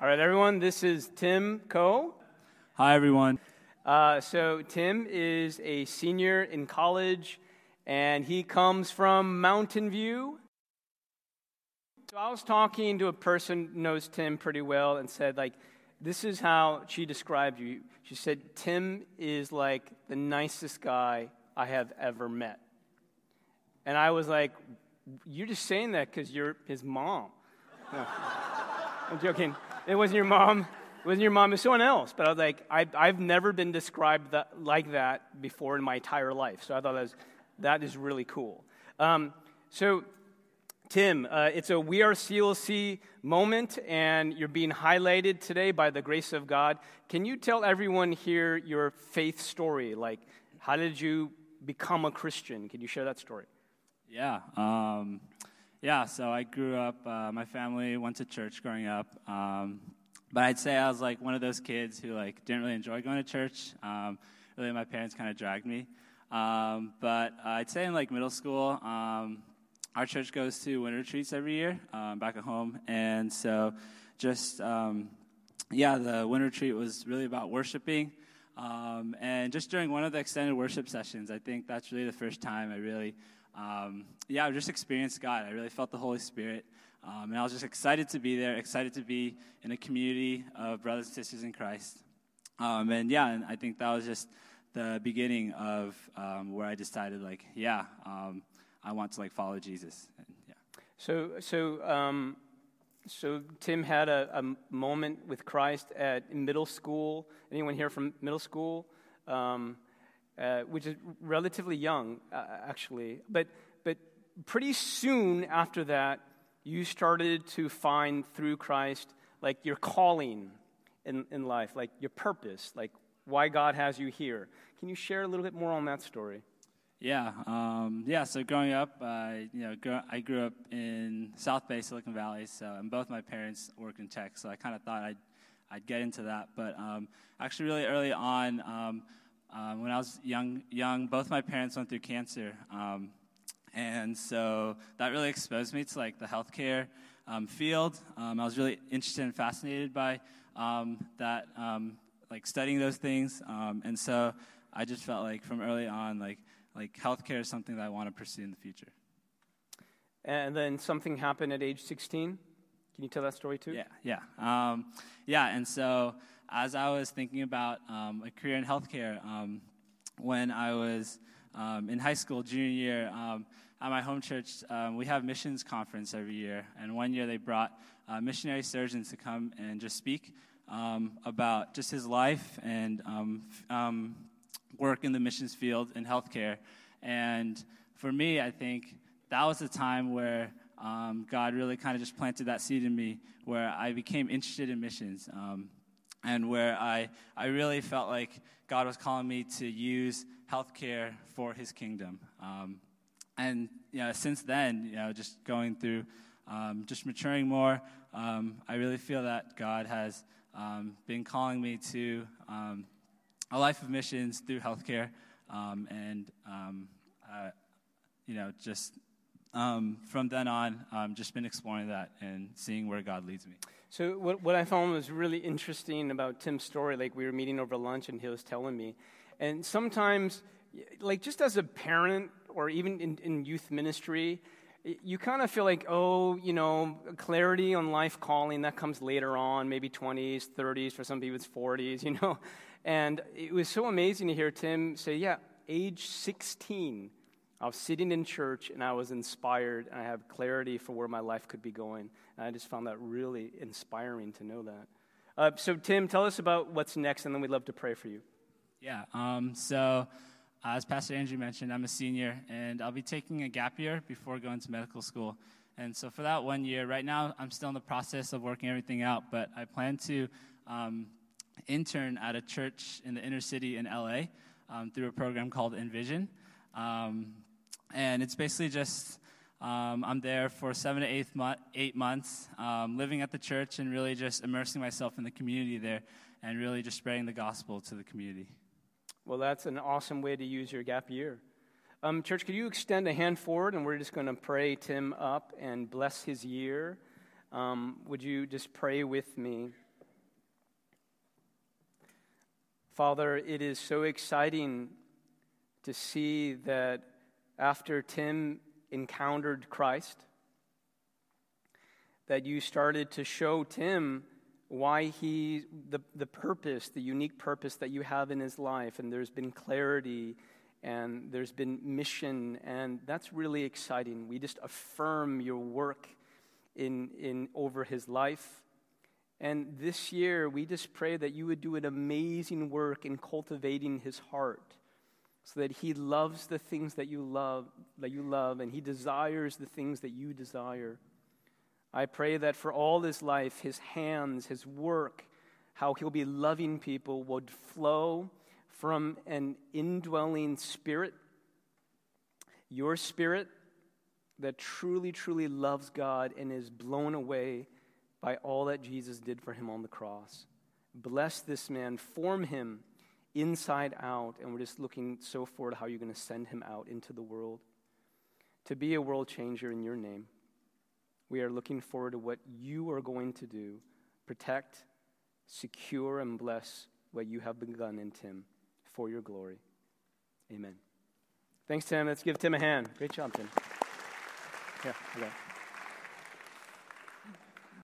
All right, everyone, this is Tim Coe. Hi, everyone. Uh, so, Tim is a senior in college, and he comes from Mountain View. So, I was talking to a person who knows Tim pretty well and said, like, this is how she described you. She said, Tim is like the nicest guy I have ever met. And I was like, You're just saying that because you're his mom. No. I'm joking. It wasn't your mom. It wasn't your mom. It was someone else. But I was like, I, I've never been described that, like that before in my entire life. So I thought that, was, that is really cool. Um, so, Tim, uh, it's a We Are CLC moment, and you're being highlighted today by the grace of God. Can you tell everyone here your faith story? Like, how did you become a Christian? Can you share that story? Yeah. Um, yeah, so I grew up, uh, my family went to church growing up. Um, but I'd say I was like one of those kids who like didn't really enjoy going to church. Um, really, my parents kind of dragged me. Um, but I'd say in like middle school, um, our church goes to winter retreats every year um, back at home. And so just, um, yeah, the winter retreat was really about worshiping. And just during one of the extended worship sessions, I think that's really the first time I really um, yeah, I just experienced God. I really felt the Holy Spirit. Um, and I was just excited to be there, excited to be in a community of brothers and sisters in Christ. Um, and yeah, and I think that was just the beginning of um, where I decided, like, yeah, um, I want to like follow Jesus. And, yeah. So, so, um, so Tim had a, a, moment with Christ at middle school. Anyone here from middle school? Uh, which is relatively young, uh, actually. But, but pretty soon after that, you started to find through Christ like your calling in, in life, like your purpose, like why God has you here. Can you share a little bit more on that story? Yeah, um, yeah. So growing up, uh, you know, I grew up in South Bay, Silicon Valley. So, and both my parents worked in tech, so I kind of thought I'd I'd get into that. But um, actually, really early on, um, um, when I was young, young, both my parents went through cancer, um, and so that really exposed me to like the healthcare um, field. Um, I was really interested and fascinated by um, that, um, like studying those things, and so I just felt like from early on, like like healthcare is something that I want to pursue in the future. And then something happened at age 16. Can you tell that story too? Yeah, yeah, yeah, and so as I was thinking about um, a career in healthcare, um, when I was um, in high school, junior year, um, at my home church, um, we have missions conference every year. And one year they brought uh, missionary surgeons to come and just speak um, about just his life and work in the missions field in healthcare. And for me, I think that was the time where um, God really kind of just planted that seed in me where I became interested in missions. Um, and where I, I really felt like God was calling me to use healthcare for his kingdom. Um, and you know, since then, you know, just going through, um, just maturing more, um, I really feel that God has um, been calling me to a life of missions through healthcare. And, uh, you know, just Um, from then on, I've just been exploring that and seeing where God leads me. So what, what I found was really interesting about Tim's story, like we were meeting over lunch and he was telling me, and sometimes, like just as a parent or even in, in youth ministry, you kind of feel like, oh, you know, clarity on life calling, that comes later on, maybe 20s, 30s, for some people it's 40s, you know. And it was so amazing to hear Tim say, yeah, age 16, I was sitting in church and I was inspired and I have clarity for where my life could be going. And I just found that really inspiring to know that. Uh, so, Tim, tell us about what's next, and then we'd love to pray for you. Yeah. Um, so, uh, as Pastor Andrew mentioned, I'm a senior, and I'll be taking a gap year before going to medical school. And so, for that one year, right now, I'm still in the process of working everything out, but I plan to um, intern at a church in the inner city in LA um, through a program called Envision. Um, and it's basically just um, I'm there for seven to eight, mo- eight months, um, living at the church and really just immersing myself in the community there and really just spreading the gospel to the community. Well, that's an awesome way to use your gap year. Um, church, could you extend a hand forward and we're just going to pray Tim up and bless his year? Um, would you just pray with me? Father, it is so exciting to see that after Tim encountered Christ, that you started to show Tim why he, the, the purpose, the unique purpose that you have in his life, and there's been clarity and there's been mission, and that's really exciting. We just affirm your work in, in over his life. And this year, we just pray that you would do an amazing work in cultivating his heart so that he loves the things that you love, that you love, and he desires the things that you desire. I pray that for all his life, his hands, his work, how he'll be loving people would flow from an indwelling spirit, your spirit that truly, truly loves God and is blown away by all that Jesus did for him on the cross. Bless this man, form him inside out, and we're just looking so forward to how you're going to send him out into the world to be a world changer in your name. We are looking forward to what you are going to do. Protect, secure, and bless what you have begun in Tim for your glory. Amen. Thanks, Tim. Let's give Tim a hand. Great job, Tim. Yeah, okay.